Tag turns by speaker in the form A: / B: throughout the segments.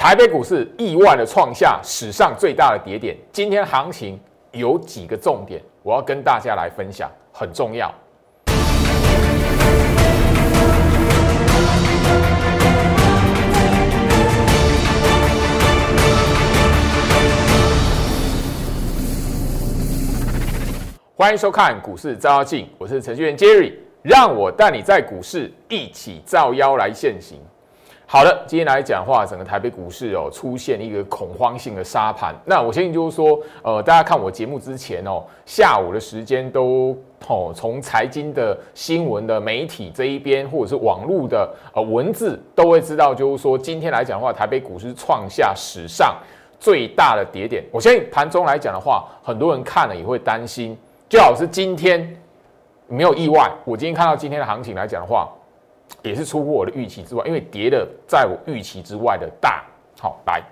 A: 台北股市意外的创下史上最大的跌点。今天行情有几个重点，我要跟大家来分享，很重要。欢迎收看股市照妖镜，我是程序员 Jerry，让我带你在股市一起照妖来现行。好的，今天来讲的话，整个台北股市哦出现一个恐慌性的沙盘。那我相信就是说，呃，大家看我节目之前哦，下午的时间都哦从财经的新闻的媒体这一边，或者是网络的呃文字，都会知道，就是说今天来讲的话，台北股市创下史上最大的跌点。我相信盘中来讲的话，很多人看了也会担心。最好是今天没有意外，我今天看到今天的行情来讲的话，也是出乎我的预期之外，因为跌的在我预期之外的大。好，来，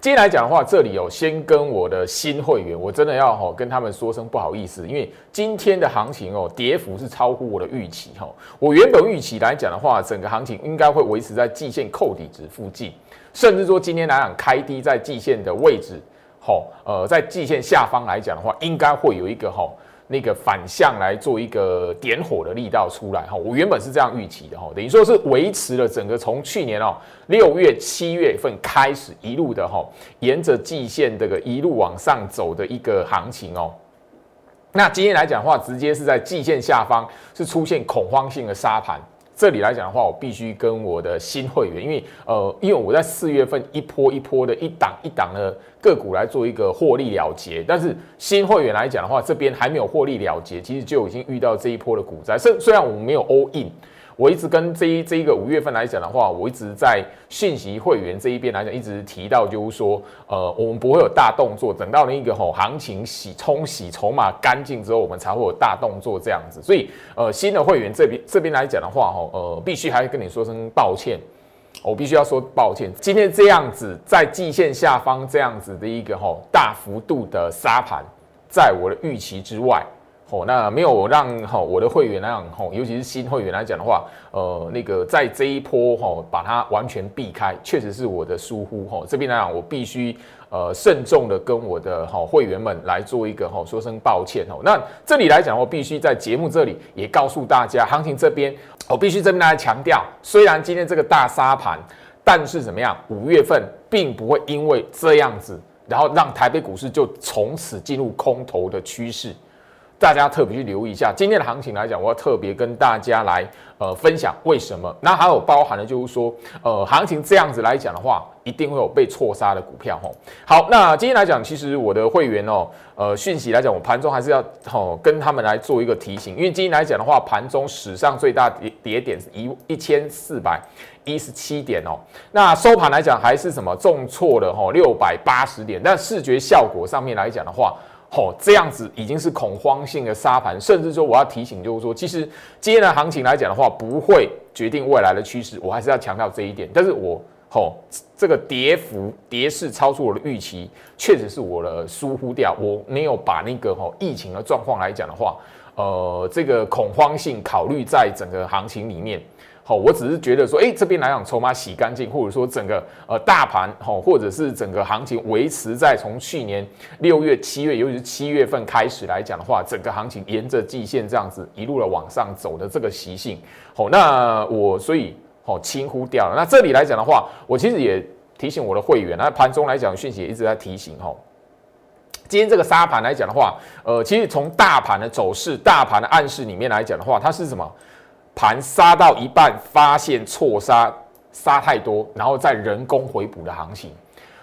A: 今天来讲的话，这里有先跟我的新会员，我真的要哈跟他们说声不好意思，因为今天的行情哦，跌幅是超乎我的预期哈。我原本预期来讲的话，整个行情应该会维持在季线扣底值附近，甚至说今天来讲开低在季线的位置。好，呃，在季线下方来讲的话，应该会有一个哈那个反向来做一个点火的力道出来哈。我原本是这样预期的哈，等于说是维持了整个从去年哦六月七月份开始一路的哈，沿着季线这个一路往上走的一个行情哦。那今天来讲的话，直接是在季线下方是出现恐慌性的杀盘。这里来讲的话，我必须跟我的新会员，因为呃，因为我在四月份一波一波的一档一档的个股来做一个获利了结，但是新会员来讲的话，这边还没有获利了结，其实就已经遇到这一波的股灾。虽虽然我们没有 all in。我一直跟这一这一个五月份来讲的话，我一直在信息会员这一边来讲，一直提到就是说，呃，我们不会有大动作，等到那个吼行情洗冲洗筹码干净之后，我们才会有大动作这样子。所以，呃，新的会员这边这边来讲的话，吼，呃，必须还跟你说声抱歉，我必须要说抱歉，今天这样子在季线下方这样子的一个吼大幅度的杀盘，在我的预期之外。哦，那没有让哈我的会员那样哈，尤其是新会员来讲的话，呃，那个在这一波哈把它完全避开，确实是我的疏忽哈。这边来讲，我必须呃慎重的跟我的哈会员们来做一个哈说声抱歉哦。那这里来讲，我必须在节目这里也告诉大家，行情这边我必须这边来强调，虽然今天这个大沙盘，但是怎么样，五月份并不会因为这样子，然后让台北股市就从此进入空头的趋势。大家特别去留意一下今天的行情来讲，我要特别跟大家来呃分享为什么。那还有包含的就是说，呃，行情这样子来讲的话，一定会有被错杀的股票吼。好，那今天来讲，其实我的会员哦，呃，讯息来讲，我盘中还是要吼跟他们来做一个提醒，因为今天来讲的话，盘中史上最大跌跌点是一一千四百一十七点哦。那收盘来讲还是什么重挫了吼六百八十点，但视觉效果上面来讲的话。哦，这样子已经是恐慌性的沙盘，甚至说我要提醒，就是说，其实今天的行情来讲的话，不会决定未来的趋势，我还是要强调这一点。但是我，吼，这个跌幅跌势超出我的预期，确实是我的疏忽掉，我没有把那个吼疫情的状况来讲的话，呃，这个恐慌性考虑在整个行情里面。好，我只是觉得说，哎，这边来讲筹码洗干净，或者说整个呃大盘，好，或者是整个行情维持在从去年六月、七月，尤其是七月份开始来讲的话，整个行情沿着季线这样子一路的往上走的这个习性，好，那我所以好轻忽掉了。那这里来讲的话，我其实也提醒我的会员，那盘中来讲讯息也一直在提醒，哈，今天这个沙盘来讲的话，呃，其实从大盘的走势、大盘的暗示里面来讲的话，它是什么？盘杀到一半，发现错杀杀太多，然后再人工回补的行情，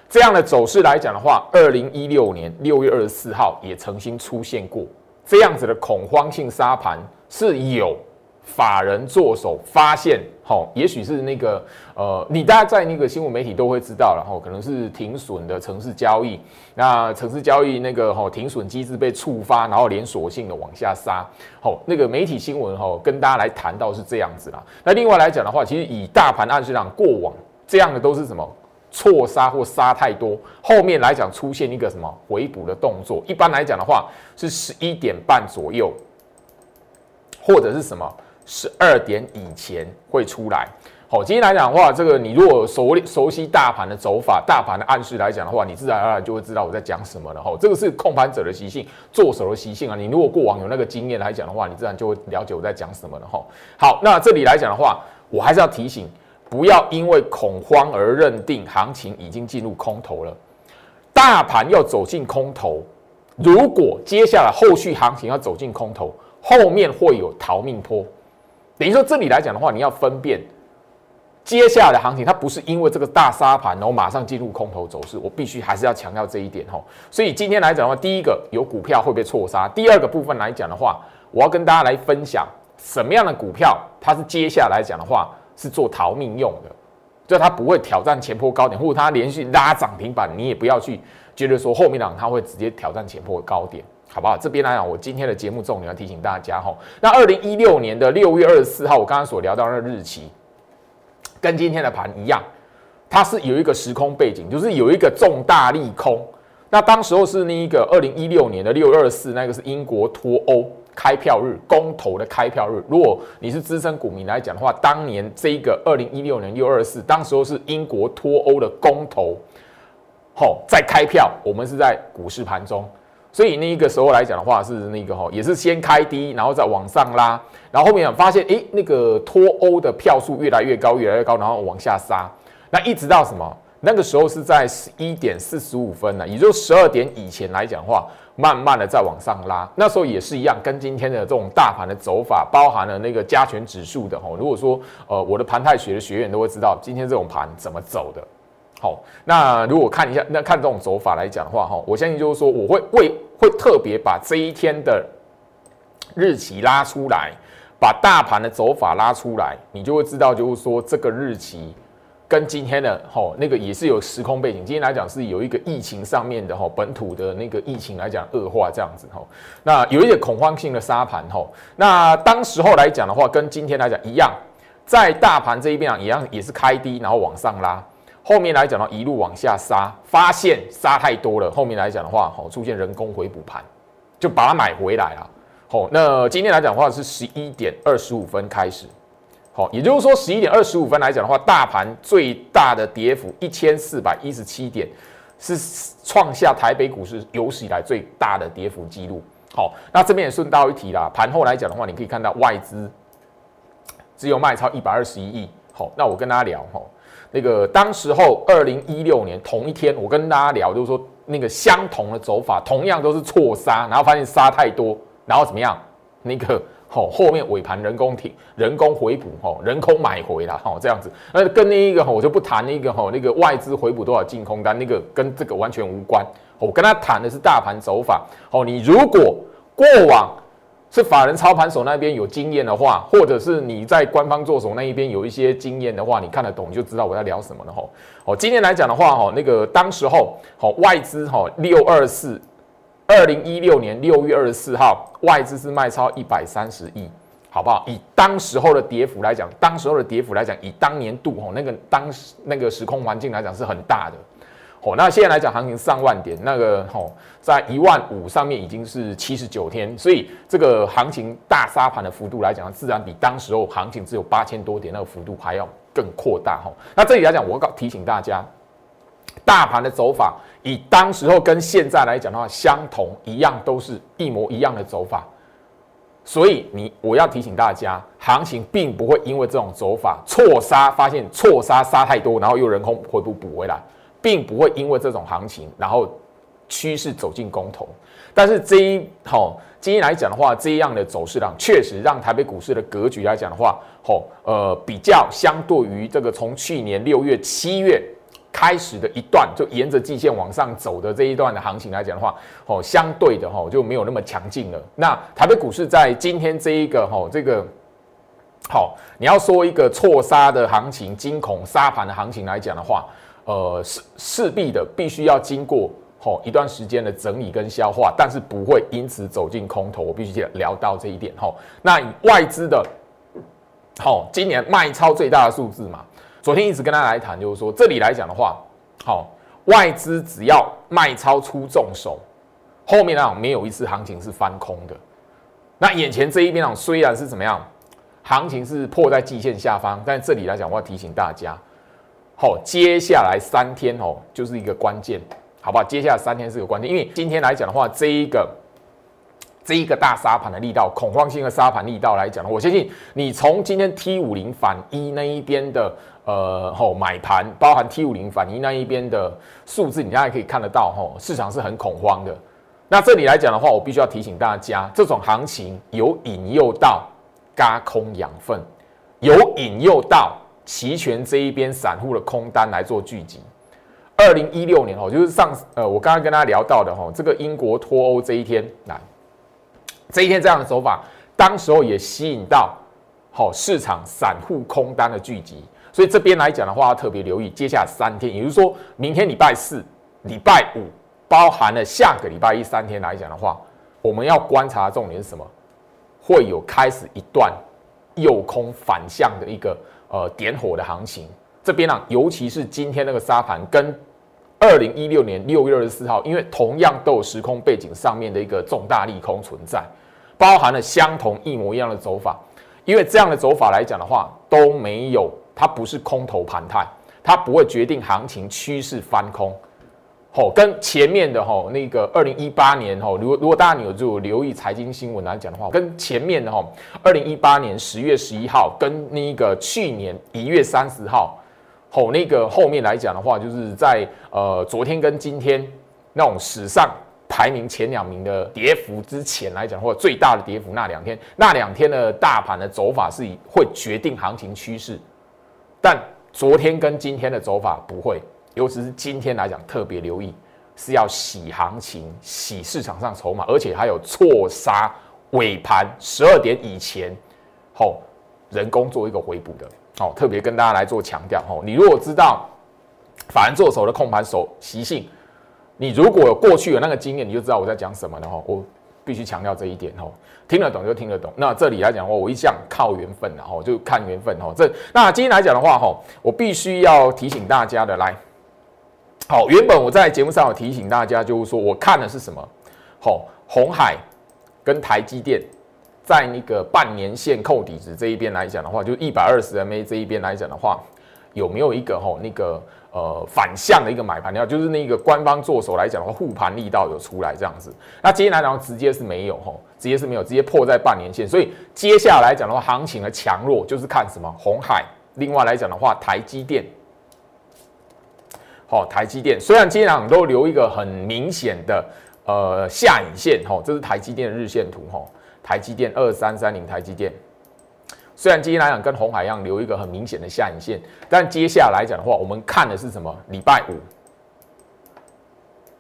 A: 这样的走势来讲的话，二零一六年六月二十四号也曾经出现过这样子的恐慌性杀盘是有。法人做手发现，好，也许是那个，呃，你大家在那个新闻媒体都会知道，然后可能是停损的城市交易，那城市交易那个哈停损机制被触发，然后连锁性的往下杀，好，那个媒体新闻哈跟大家来谈到是这样子啦。那另外来讲的话，其实以大盘暗示上过往这样的都是什么错杀或杀太多，后面来讲出现一个什么回补的动作，一般来讲的话是十一点半左右，或者是什么。十二点以前会出来，好，今天来讲的话，这个你如果熟熟悉大盘的走法、大盘的暗示来讲的话，你自然而然就会知道我在讲什么了。哈，这个是控盘者的习性，做手的习性啊。你如果过往有那个经验来讲的话，你自然就会了解我在讲什么了。哈，好，那这里来讲的话，我还是要提醒，不要因为恐慌而认定行情已经进入空头了。大盘要走进空头，如果接下来后续行情要走进空头，后面会有逃命坡。等于说这里来讲的话，你要分辨。接下来的行情，它不是因为这个大沙盘，然后马上进入空头走势。我必须还是要强调这一点吼。所以今天来讲的话，第一个有股票会被错杀；第二个部分来讲的话，我要跟大家来分享什么样的股票，它是接下来讲的话是做逃命用的，就它不会挑战前坡高点，或者它连续拉涨停板，你也不要去觉得说后面档它会直接挑战前坡高点，好不好？这边来讲，我今天的节目重点要提醒大家吼。那二零一六年的六月二十四号，我刚刚所聊到那日期。跟今天的盘一样，它是有一个时空背景，就是有一个重大利空。那当时候是那一个二零一六年的六月二十四，那个是英国脱欧开票日，公投的开票日。如果你是资深股民来讲的话，当年这一个二零一六年六二四，当时候是英国脱欧的公投，好在开票，我们是在股市盘中。所以那一个时候来讲的话，是那个哈，也是先开低，然后再往上拉，然后后面发现，哎，那个脱欧的票数越来越高，越来越高，然后往下杀，那一直到什么？那个时候是在十一点四十五分呢，也就十二点以前来讲话，慢慢的在往上拉。那时候也是一样，跟今天的这种大盘的走法，包含了那个加权指数的哈。如果说呃，我的盘态学的学员都会知道，今天这种盘怎么走的。好，那如果看一下，那看这种走法来讲的话，哈，我相信就是说，我会为会特别把这一天的日期拉出来，把大盘的走法拉出来，你就会知道，就是说这个日期跟今天的哈那个也是有时空背景。今天来讲是有一个疫情上面的哈本土的那个疫情来讲恶化这样子哈，那有一点恐慌性的沙盘哈。那当时候来讲的话，跟今天来讲一样，在大盘这一边啊，一样也是开低，然后往上拉。后面来讲呢，一路往下杀，发现杀太多了。后面来讲的话，好出现人工回补盘，就把它买回来了。好，那今天来讲的话是十一点二十五分开始，好，也就是说十一点二十五分来讲的话，大盘最大的跌幅一千四百一十七点，是创下台北股市有史以来最大的跌幅记录。好，那这边也顺道一提啦，盘后来讲的话，你可以看到外资只有卖超一百二十一亿。好，那我跟大家聊哈。那个当时候，二零一六年同一天，我跟大家聊，就是说那个相同的走法，同样都是错杀，然后发现杀太多，然后怎么样？那个吼后面尾盘人工停，人工回补，吼人工买回了，吼这样子。那跟那一个吼我就不谈那个吼那个外资回补多少净空单，那个跟这个完全无关。我跟他谈的是大盘走法。哦，你如果过往。是法人操盘手那边有经验的话，或者是你在官方做手那一边有一些经验的话，你看得懂就知道我在聊什么了吼。哦，今天来讲的话，哈，那个当时候，好外资哈六二四，二零一六年六月二十四号，外资是卖超一百三十亿，好不好？以当时候的跌幅来讲，当时候的跌幅来讲，以当年度吼那个当时那个时空环境来讲是很大的。哦，那现在来讲，行情上万点，那个哦，在一万五上面已经是七十九天，所以这个行情大杀盘的幅度来讲，自然比当时候行情只有八千多点那个幅度还要更扩大哈。那这里来讲，我告提醒大家，大盘的走法以当时候跟现在来讲的话，相同一样，都是一模一样的走法，所以你我要提醒大家，行情并不会因为这种走法错杀，发现错杀杀太多，然后又人空回补补回来。并不会因为这种行情，然后趋势走进公投。但是这一好今天来讲的话，这样的走势量确实让台北股市的格局来讲的话，吼呃比较相对于这个从去年六月、七月开始的一段，就沿着季线往上走的这一段的行情来讲的话，吼相对的吼就没有那么强劲了。那台北股市在今天这一个吼这个好，你要说一个错杀的行情、惊恐杀盘的行情来讲的话。呃，势势必的必须要经过吼一段时间的整理跟消化，但是不会因此走进空头。我必须聊到这一点吼。那外资的，好，今年卖超最大的数字嘛，昨天一直跟大家来谈，就是说这里来讲的话，好，外资只要卖超出重手，后面那种没有一次行情是翻空的。那眼前这一边啊，虽然是怎么样，行情是破在季线下方，但这里来讲，我要提醒大家，好，接下来三天哦，就是一个关键，好不好？接下来三天是个关键，因为今天来讲的话，这一个这一个大沙盘的力道，恐慌性的沙盘力道来讲，我相信你从今天 T 五零反一那一边的呃吼买盘，包含 T 五零反一那一边的数字，你大概可以看得到吼，市场是很恐慌的。那这里来讲的话，我必须要提醒大家，这种行情有引诱到。加空养分，有引诱到期权这一边散户的空单来做聚集。二零一六年哦，就是上呃，我刚刚跟大家聊到的哈，这个英国脱欧这一天来，这一天这样的走法，当时候也吸引到好市场散户空单的聚集。所以这边来讲的话，要特别留意接下来三天，也就是说明天礼拜四、礼拜五，包含了下个礼拜一三天来讲的话，我们要观察重点是什么？会有开始一段右空反向的一个呃点火的行情，这边啊，尤其是今天那个沙盘跟二零一六年六月二十四号，因为同样都有时空背景上面的一个重大利空存在，包含了相同一模一样的走法，因为这样的走法来讲的话，都没有它不是空头盘态，它不会决定行情趋势翻空。吼，跟前面的吼那个二零一八年吼，如果如果大家有就留意财经新闻来讲的话，跟前面的吼二零一八年十月十一号，跟那个去年一月三十号，吼那个后面来讲的话，就是在呃昨天跟今天那种史上排名前两名的跌幅之前来讲，或者最大的跌幅那两天，那两天的大盘的走法是以会决定行情趋势，但昨天跟今天的走法不会。尤其是今天来讲，特别留意是要洗行情、洗市场上筹码，而且还有错杀尾盘十二点以前，吼人工做一个回补的，哦，特别跟大家来做强调，吼，你如果知道法人做手的控盘手习性，你如果有过去有那个经验，你就知道我在讲什么了，哈，我必须强调这一点，吼，听得懂就听得懂。那这里来讲的话，我一向靠缘分的，吼，就看缘分，吼，这那今天来讲的话，吼，我必须要提醒大家的来。好，原本我在节目上有提醒大家，就是说我看的是什么？好，红海跟台积电在那个半年线扣底值这一边来讲的话，就一百二十 MA 这一边来讲的话，有没有一个吼那个呃反向的一个买盘料？就是那个官方做手来讲的话，护盘力道有出来这样子。那接下来讲直接是没有吼，直接是没有，直接破在半年线。所以接下来讲的话，行情的强弱就是看什么？红海。另外来讲的话，台积电。好，台积电虽然今天都留一个很明显的呃下影线，哈，这是台积电的日线图，哈，台积电二三三零，台积电虽然今天来讲跟红海一样留一个很明显的下影线，但接下来讲的话，我们看的是什么？礼拜五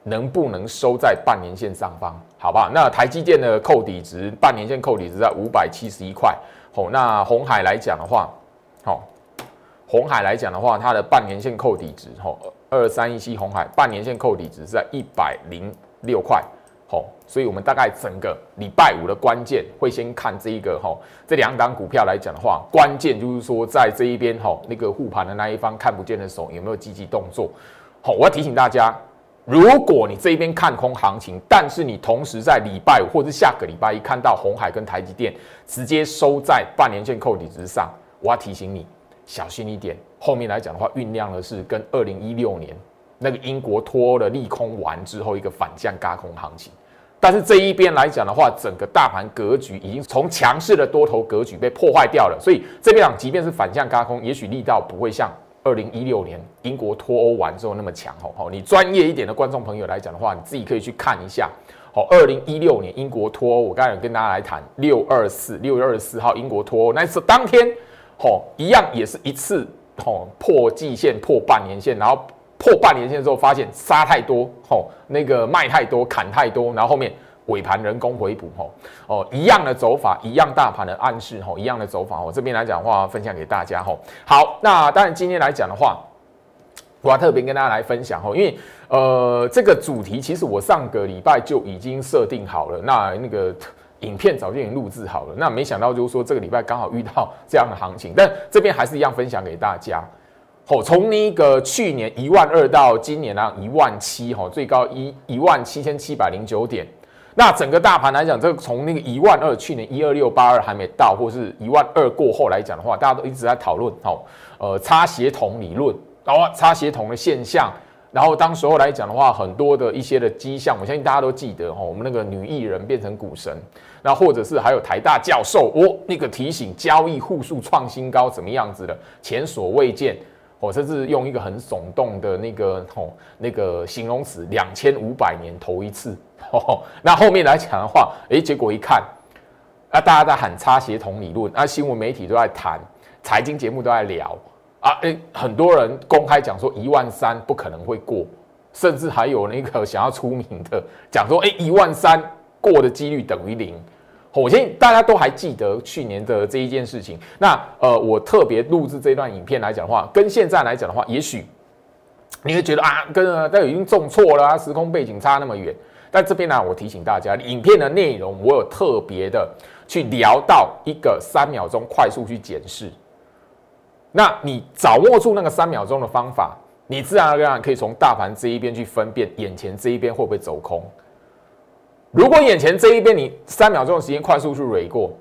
A: 能不能收在半年线上方？好吧，那台积电的扣底值，半年线扣底值在五百七十一块，好，那红海来讲的话，好，红海来讲的话，它的半年线扣底值，哈。二三一七红海半年线扣底值是在一百零六块，好，所以我们大概整个礼拜五的关键会先看这一个哈，这两档股票来讲的话，关键就是说在这一边哈，那个护盘的那一方看不见的手有没有积极动作？好，我要提醒大家，如果你这一边看空行情，但是你同时在礼拜五或者下个礼拜一看到红海跟台积电直接收在半年线扣底值上，我要提醒你小心一点。后面来讲的话，酝酿的是跟二零一六年那个英国脱欧的利空完之后一个反向轧空行情。但是这一边来讲的话，整个大盘格局已经从强势的多头格局被破坏掉了。所以这边讲，即便是反向轧空，也许力道不会像二零一六年英国脱欧完之后那么强。吼吼，你专业一点的观众朋友来讲的话，你自己可以去看一下。好，二零一六年英国脱欧，我刚才有跟大家来谈六二四六月二十四号英国脱欧那次当天，吼一样也是一次。吼破季线破半年线，然后破半年线之后发现杀太多，吼那个卖太多砍太多，然后后面尾盘人工回补，吼哦一样的走法，一样大盘的暗示，吼一样的走法，我这边来讲的话分享给大家，吼好，那当然今天来讲的话，我要特别跟大家来分享，吼因为呃这个主题其实我上个礼拜就已经设定好了，那那个。影片早就已经录制好了，那没想到就是说这个礼拜刚好遇到这样的行情，但这边还是一样分享给大家。吼，从那个去年一万二到今年呢一万七，哈最高一一万七千七百零九点，那整个大盘来讲，这从那个一万二，去年一二六八二还没到，或是一万二过后来讲的话，大家都一直在讨论，好，呃，差协同理论，然后差协同的现象，然后当时候来讲的话，很多的一些的迹象，我相信大家都记得，哈，我们那个女艺人变成股神，那或者是还有台大教授，哦，那个提醒交易户数创新高，怎么样子的，前所未见。我甚至用一个很耸动的那个吼那个形容词，两千五百年头一次哦。那后面来讲的话，诶，结果一看，啊，大家在喊差协同理论，啊，新闻媒体都在谈，财经节目都在聊，啊，诶，很多人公开讲说一万三不可能会过，甚至还有那个想要出名的讲说，诶，一万三过的几率等于零。我相信大家都还记得去年的这一件事情。那呃，我特别录制这段影片来讲的话，跟现在来讲的话，也许你会觉得啊，跟啊，都已经重错了啊，时空背景差那么远。但这边呢，我提醒大家，影片的内容我有特别的去聊到一个三秒钟快速去检视。那你掌握住那个三秒钟的方法，你自然而然可以从大盘这一边去分辨眼前这一边会不会走空。如果眼前这一边你三秒钟的时间快速去蕊过，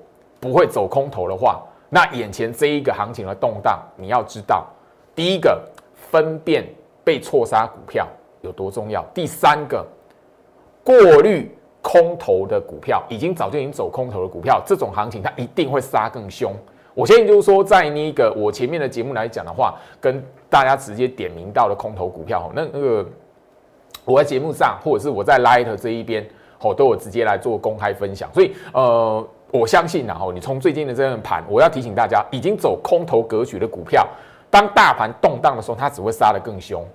A: 不会走空头的话，那眼前这一个行情的动荡，你要知道，第一个分辨被错杀股票有多重要，第三个过滤空头的股票，已经早就已经走空头的股票，这种行情它一定会杀更凶。我现在就是说，在那个我前面的节目来讲的话，跟大家直接点名到的空头股票，那那个我在节目上或者是我在 Light 这一边。哦，都有直接来做公开分享，所以呃，我相信然后你从最近的这份盘，我要提醒大家，已经走空头格局的股票，当大盘动荡的时候，它只会杀得更凶。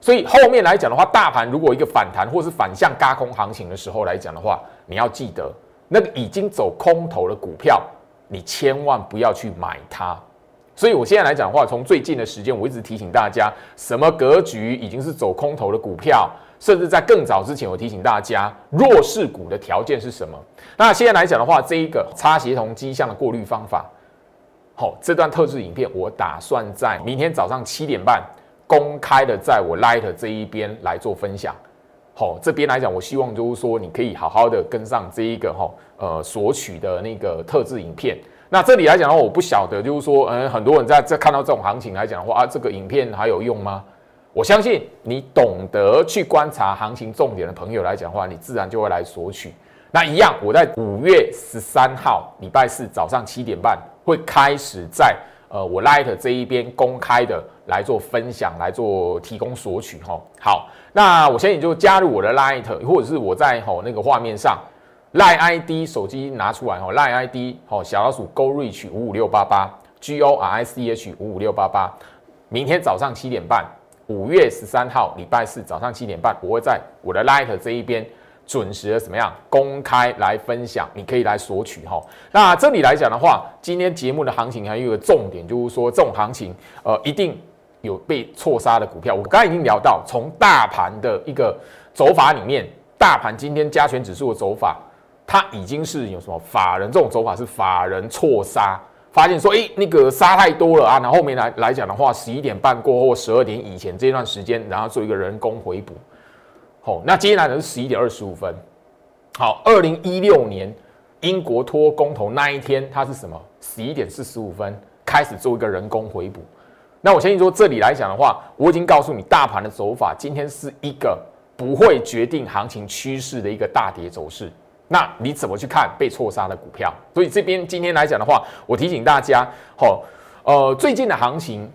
A: 所以后面来讲的话，大盘如果一个反弹或是反向嘎空行情的时候来讲的话，你要记得那个已经走空头的股票，你千万不要去买它。所以我现在来讲的话，从最近的时间，我一直提醒大家，什么格局已经是走空头的股票。甚至在更早之前，我提醒大家，弱势股的条件是什么？那现在来讲的话，这一个差协同迹象的过滤方法，好，这段特制影片我打算在明天早上七点半公开的，在我 Light 这一边来做分享。好，这边来讲，我希望就是说，你可以好好的跟上这一个哈，呃，索取的那个特制影片。那这里来讲的话，我不晓得就是说，嗯，很多人在在看到这种行情来讲的话啊，这个影片还有用吗？我相信你懂得去观察行情重点的朋友来讲的话，你自然就会来索取。那一样，我在五月十三号礼拜四早上七点半会开始在呃我 Light 这一边公开的来做分享，来做提供索取哈。好，那我现在就加入我的 Light，或者是我在吼那个画面上 Light ID 手机拿出来哈，Light ID 好小老鼠 Go Reach 五五六八八 G O R I C H 五五六八八，明天早上七点半。五月十三号，礼拜四早上七点半，我会在我的 Light 这一边准时的怎么样公开来分享，你可以来索取哈。那这里来讲的话，今天节目的行情还有一个重点，就是说这种行情，呃，一定有被错杀的股票。我刚才已经聊到，从大盘的一个走法里面，大盘今天加权指数的走法，它已经是有什么法人这种走法是法人错杀。发现说，哎，那个杀太多了啊！然后面来来讲的话，十一点半过后，十二点以前这段时间，然后做一个人工回补。好，那接下来呢是十一点二十五分。好，二零一六年英国脱公投那一天，它是什么？十一点四十五分开始做一个人工回补。那我相信说，这里来讲的话，我已经告诉你，大盘的走法今天是一个不会决定行情趋势的一个大跌走势。那你怎么去看被错杀的股票？所以这边今天来讲的话，我提醒大家，吼，呃，最近的行情，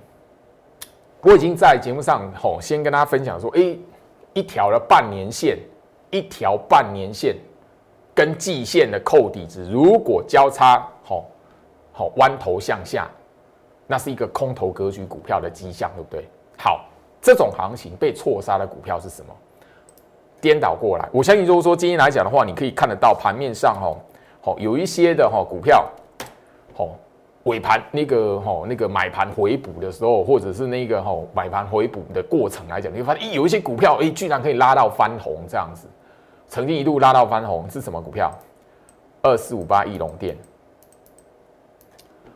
A: 我已经在节目上吼先跟大家分享说，哎，一条的半年线，一条半年线跟季线的扣底值，如果交叉，吼，好弯头向下，那是一个空头格局股票的迹象，对不对？好，这种行情被错杀的股票是什么？颠倒过来，我相信就是说，今天来讲的话，你可以看得到盘面上哈，好有一些的哈股票，好尾盘那个哈那个买盘回补的时候，或者是那个哈买盘回补的过程来讲，你会发现，咦，有一些股票，哎，居然可以拉到翻红这样子，曾经一度拉到翻红是什么股票？二四五八亿龙电。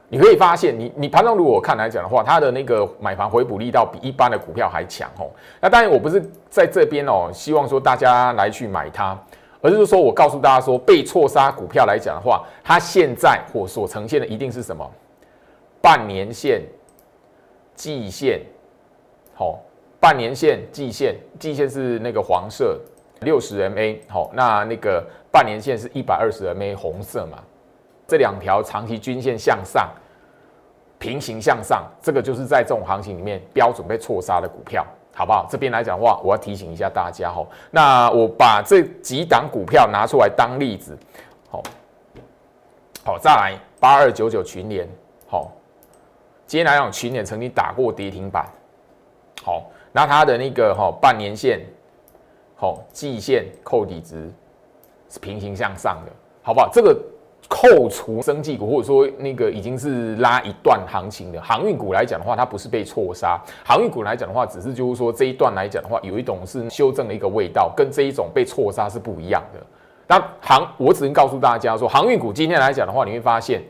A: 你可以发现，你你盘中如果看来讲的话，它的那个买盘回补力道比一般的股票还强哦。那当然我不是在这边哦，希望说大家来去买它，而是说我告诉大家说，被错杀股票来讲的话，它现在或所呈现的一定是什么？半年线、季线，好，半年线、季线，季线是那个黄色，六十 MA，好，那那个半年线是一百二十 MA，红色嘛，这两条长期均线向上，平行向上，这个就是在这种行情里面标准被错杀的股票。好不好？这边来讲的话，我要提醒一下大家哈。那我把这几档股票拿出来当例子，好，好，再来八二九九群联，好，今天来讲群联曾经打过跌停板，好，那它的那个哈半年线，好，季线扣底值是平行向上的，好不好？这个。扣除生技股，或者说那个已经是拉一段行情的航运股来讲的话，它不是被错杀。航运股来讲的话，只是就是说这一段来讲的话，有一种是修正的一个味道，跟这一种被错杀是不一样的。那航，我只能告诉大家说，航运股今天来讲的话，你会发现，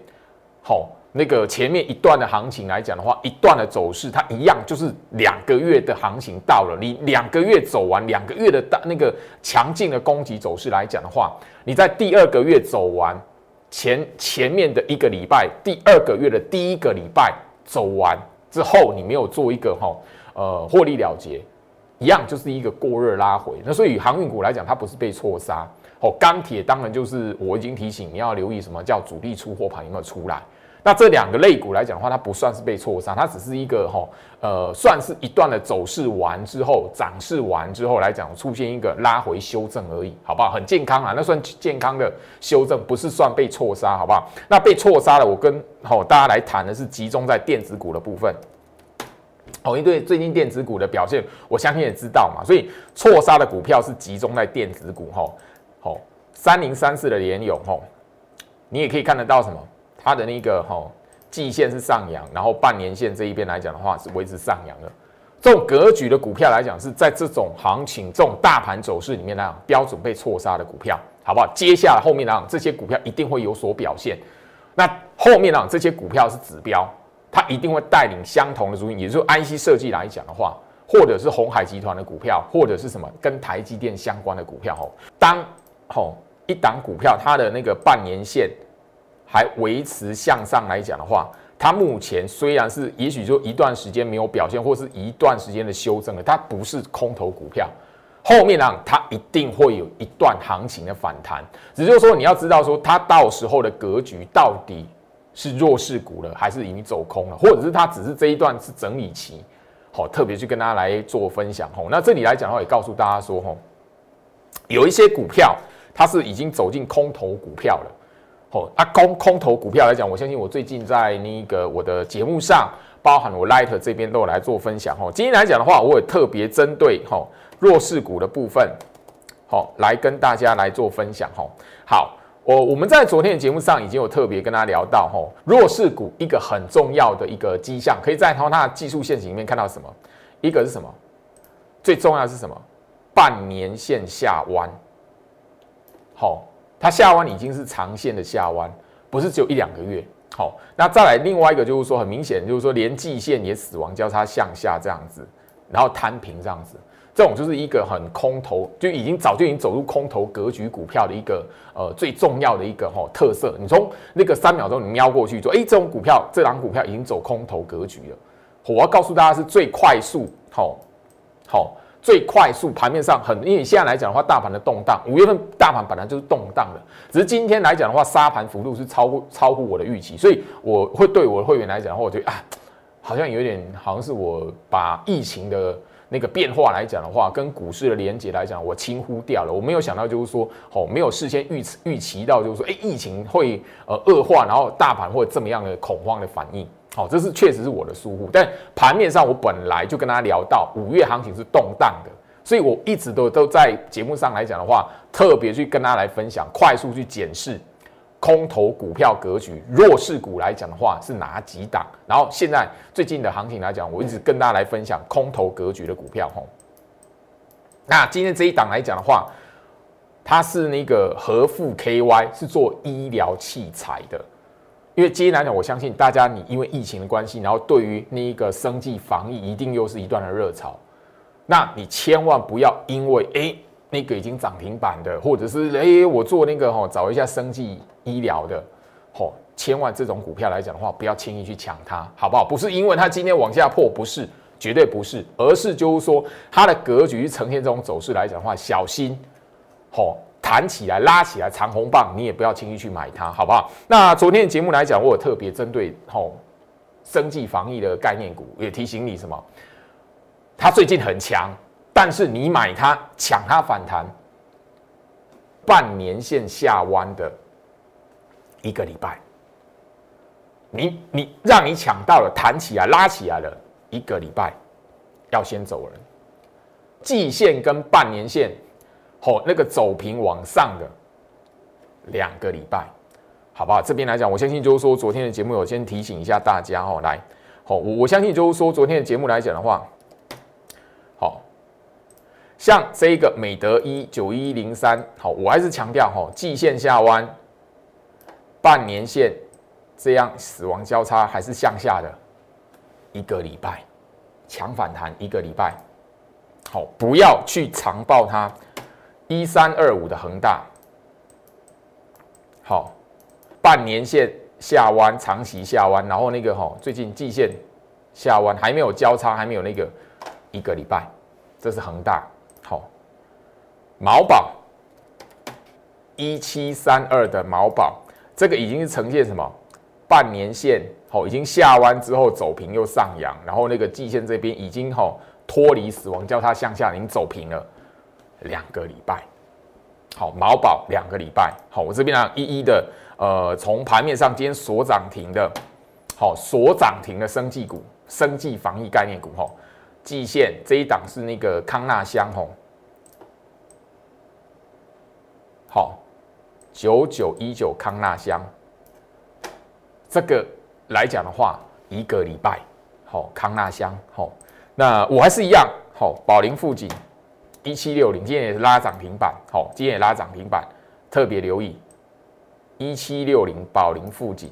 A: 好，那个前面一段的行情来讲的话，一段的走势，它一样就是两个月的行情到了，你两个月走完，两个月的大那个强劲的攻击走势来讲的话，你在第二个月走完。前前面的一个礼拜，第二个月的第一个礼拜走完之后，你没有做一个哈呃获利了结，一样就是一个过热拉回。那所以航运股来讲，它不是被错杀。哦，钢铁当然就是我已经提醒你要留意什么叫主力出货盘有没有出来。那这两个类股来讲的话，它不算是被错杀，它只是一个哈呃，算是一段的走势完之后，涨势完之后来讲出现一个拉回修正而已，好不好？很健康啊，那算健康的修正，不是算被错杀，好不好？那被错杀了，我跟好大家来谈的是集中在电子股的部分。哦，因为最近电子股的表现，我相信也知道嘛，所以错杀的股票是集中在电子股，哈，好，三零三四的联勇，哈，你也可以看得到什么？它的那个哈季线是上扬，然后半年线这一边来讲的话是维持上扬的。这种格局的股票来讲，是在这种行情、这种大盘走势里面来讲，标准被错杀的股票，好不好？接下来后面来讲，这些股票一定会有所表现。那后面来讲，这些股票是指标，它一定会带领相同的主因，也就是说，IC 设计来讲的话，或者是红海集团的股票，或者是什么跟台积电相关的股票，吼，当吼一档股票它的那个半年线。还维持向上来讲的话，它目前虽然是也许就一段时间没有表现，或是一段时间的修正了，它不是空头股票，后面呢它一定会有一段行情的反弹。只是说你要知道说它到时候的格局到底是弱势股了，还是已经走空了，或者是它只是这一段是整理期，好特别去跟大家来做分享吼。那这里来讲的话，也告诉大家说吼，有一些股票它是已经走进空头股票了。哦，啊，空空头股票来讲，我相信我最近在那个我的节目上，包含我 Light 这边都有来做分享。哈，今天来讲的话，我也特别针对哈弱势股的部分，好来跟大家来做分享。哈，好，我我们在昨天的节目上已经有特别跟大家聊到，哈弱势股一个很重要的一个迹象，可以在它的技术线型里面看到什么？一个是什么？最重要是什么？半年线下弯。好。它下弯已经是长线的下弯，不是只有一两个月。好，那再来另外一个就是说，很明显就是说，连季线也死亡交叉向下这样子，然后摊平这样子，这种就是一个很空头，就已经早就已经走入空头格局股票的一个呃最重要的一个哈特色。你从那个三秒钟你瞄过去说，哎，这种股票这档股票已经走空头格局了。我要告诉大家是最快速，好，好。最快速盘面上很，因为现在来讲的话，大盘的动荡，五月份大盘本来就是动荡的，只是今天来讲的话，杀盘幅度是超乎超乎我的预期，所以我会对我的会员来讲的话，我觉得啊，好像有点好像是我把疫情的那个变化来讲的话，跟股市的连接来讲，我轻忽掉了，我没有想到就是说，哦，没有事先预预期到就是说，哎，疫情会呃恶化，然后大盘会这么样的恐慌的反应。好，这是确实是我的疏忽，但盘面上我本来就跟大家聊到五月行情是动荡的，所以我一直都都在节目上来讲的话，特别去跟大家来分享，快速去检视空头股票格局，弱势股来讲的话是哪几档，然后现在最近的行情来讲，我一直跟大家来分享空头格局的股票。吼，那今天这一档来讲的话，它是那个和富 KY 是做医疗器材的。因为接下来讲，我相信大家，你因为疫情的关系，然后对于那一个生计防疫，一定又是一段的热潮。那你千万不要因为哎那个已经涨停板的，或者是哎，我做那个哈，找一下生技医疗的，吼，千万这种股票来讲的话，不要轻易去抢它，好不好？不是因为它今天往下破，不是，绝对不是，而是就是说它的格局呈现这种走势来讲的话，小心，吼，弹起来拉起来长红棒，你也不要轻易去买它，好不好？那昨天的节目来讲，我有特别针对吼生计防疫的概念股，也提醒你什么？它最近很强。但是你买它抢它反弹，半年线下弯的一个礼拜，你你让你抢到了弹起来拉起来了一个礼拜，要先走人。季线跟半年线，吼那个走平往上的两个礼拜，好不好？这边来讲，我相信就是说昨天的节目，我先提醒一下大家哦，来，好，我我相信就是说昨天的节目来讲的话。好像这个美德一九一零三，好，我还是强调哈，季线下弯，半年线这样死亡交叉还是向下的，一个礼拜强反弹一个礼拜，好，不要去长报它。一三二五的恒大，好，半年线下弯，长期下弯，然后那个哈，最近季线下弯还没有交叉，还没有那个一个礼拜，这是恒大。好，毛宝。一七三二的毛宝，这个已经是呈现什么？半年线？好，已经下弯之后走平又上扬，然后那个季线这边已经好脱离死亡交叉向下，已经走平了。两个礼拜。好，毛宝两个礼拜。好，我这边呢一一的呃，从盘面上今天所涨停的，好所涨停的生技股、生技防疫概念股，吼。季线这一档是那个康纳香吼，好，九九一九康纳香，这个来讲的话，一个礼拜，好康纳香，好，那我还是一样，好宝林富锦一七六零，今天也是拉涨停板，好，今天也拉涨停板，特别留意一七六零宝林富锦。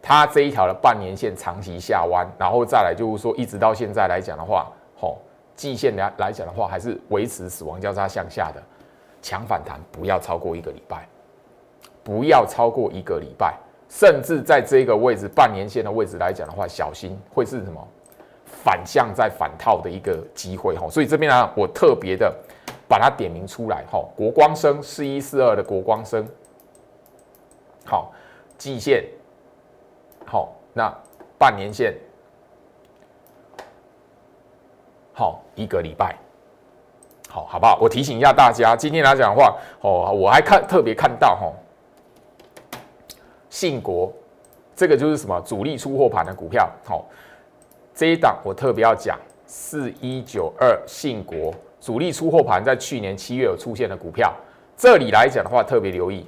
A: 它这一条的半年线长期下弯，然后再来就是说，一直到现在来讲的话，好，季线来来讲的话，还是维持死亡交叉向下的强反弹，不要超过一个礼拜，不要超过一个礼拜，甚至在这个位置半年线的位置来讲的话，小心会是什么反向再反套的一个机会，吼，所以这边呢，我特别的把它点名出来，吼，国光生四一四二的国光生，好，季线。好，那半年线，好一个礼拜，好好不好？我提醒一下大家，今天来讲的话，哦，我还看特别看到哈，信国这个就是什么主力出货盘的股票，好，这一档我特别要讲四一九二信国主力出货盘在去年七月有出现的股票，这里来讲的话特别留意。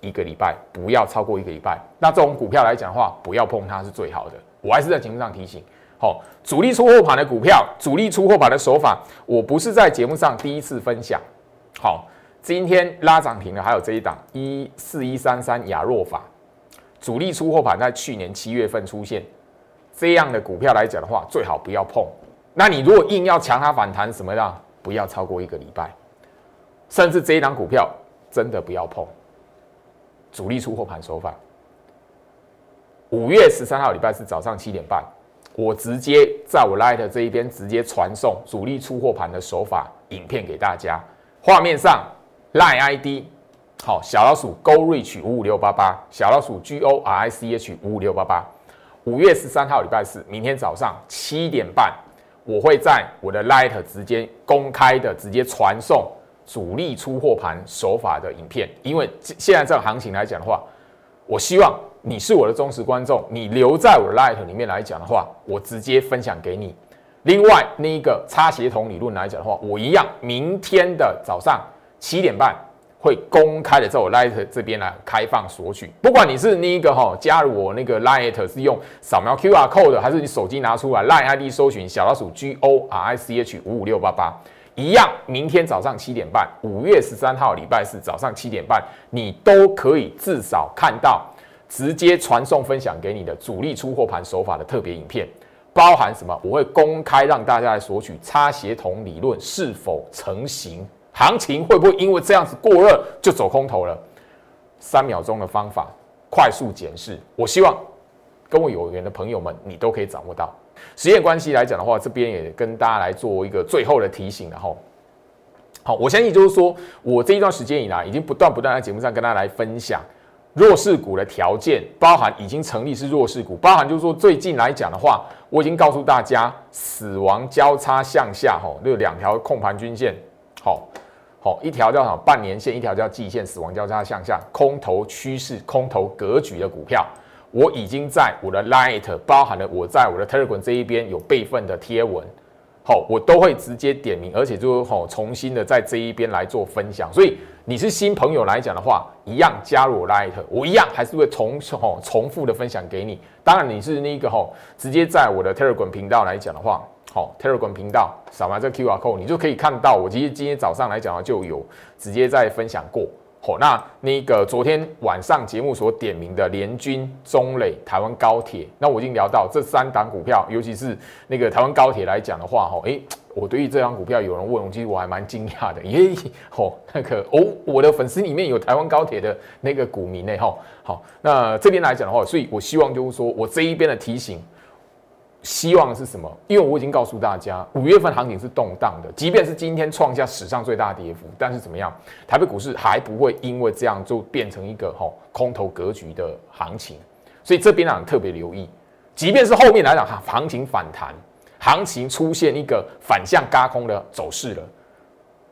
A: 一个礼拜不要超过一个礼拜，那这种股票来讲的话，不要碰它是最好的。我还是在节目上提醒，好，主力出货盘的股票，主力出货盘的手法，我不是在节目上第一次分享。好，今天拉涨停的还有这一档一四一三三亚若法，主力出货盘在去年七月份出现这样的股票来讲的话，最好不要碰。那你如果硬要抢它反弹什么的，不要超过一个礼拜，甚至这一档股票真的不要碰。主力出货盘手法，五月十三号礼拜四早上七点半，我直接在我 Light 这一边直接传送主力出货盘的手法影片给大家。画面上 Line ID 好小老鼠 Go Reach 五五六八八，小老鼠 G O R I C H 五五六八八。五月十三号礼拜四，明天早上七点半，我会在我的 Light 直接公开的直接传送。主力出货盘手法的影片，因为现在这个行情来讲的话，我希望你是我的忠实观众，你留在我的 Light 里面来讲的话，我直接分享给你。另外，那一个差协同理论来讲的话，我一样，明天的早上七点半会公开的在我 Light 这边来开放索取。不管你是那一个哈加入我那个 Light 是用扫描 QR Code 还是你手机拿出来 Light ID 搜寻小老鼠 G O R I C H 五五六八八。一样，明天早上七点半，五月十三号礼拜四早上七点半，你都可以至少看到直接传送分享给你的主力出货盘手法的特别影片，包含什么？我会公开让大家来索取差协同理论是否成型行情会不会因为这样子过热就走空头了？三秒钟的方法，快速检视。我希望跟我有缘的朋友们，你都可以掌握到。时间关系来讲的话，这边也跟大家来做一个最后的提醒，然后，好，我相信就是说我这一段时间以来，已经不断不断在节目上跟大家来分享弱势股的条件，包含已经成立是弱势股，包含就是说最近来讲的话，我已经告诉大家死亡交叉向下，吼，那两条控盘均线，好，好，一条叫什么半年线，一条叫季线，死亡交叉向下，空头趋势，空头格局的股票。我已经在我的 Light 包含了我在我的 Telegram 这一边有备份的贴文，好，我都会直接点名，而且就好重新的在这一边来做分享。所以你是新朋友来讲的话，一样加入我 Light，我一样还是会重吼重复的分享给你。当然你是那个吼直接在我的 Telegram 频道来讲的话，好 Telegram 频道扫描这个 QR code，你就可以看到我其实今天早上来讲就有直接在分享过。好，那那个昨天晚上节目所点名的联军、中磊、台湾高铁，那我已经聊到这三档股票，尤其是那个台湾高铁来讲的话，哈，诶，我对于这张股票有人问我，其实我还蛮惊讶的，耶，吼，那个哦，我的粉丝里面有台湾高铁的那个股民呢，哈，好，那这边来讲的话，所以我希望就是说我这一边的提醒。希望是什么？因为我已经告诉大家，五月份行情是动荡的，即便是今天创下史上最大跌幅，但是怎么样？台北股市还不会因为这样就变成一个吼空头格局的行情，所以这边啊特别留意，即便是后面来讲行情反弹，行情出现一个反向嘎空的走势了，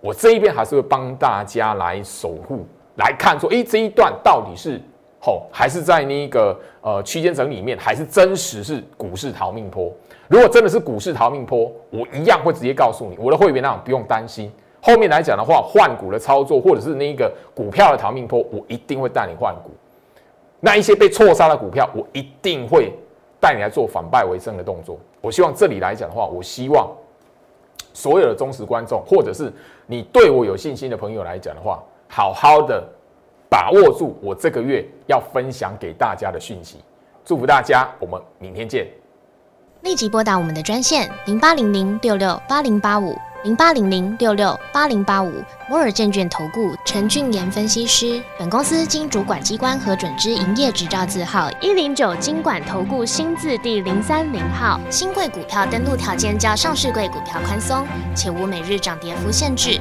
A: 我这一边还是会帮大家来守护，来看说，诶，这一段到底是。好，还是在那个呃区间整里面，还是真实是股市逃命坡？如果真的是股市逃命坡，我一样会直接告诉你，我的会员那种不用担心。后面来讲的话，换股的操作，或者是那个股票的逃命坡，我一定会带你换股。那一些被错杀的股票，我一定会带你来做反败为胜的动作。我希望这里来讲的话，我希望所有的忠实观众，或者是你对我有信心的朋友来讲的话，好好的。把握住我这个月要分享给大家的讯息，祝福大家，我们明天见。
B: 立即拨打我们的专线零八零零六六八零八五零八零零六六八零八五摩尔证券投顾陈俊言分析师。本公司经主管机关核准之营业执照字号一零九金管投顾新字第零三零号。新贵股票登录条件较上市贵股票宽松，且无每日涨跌幅限制。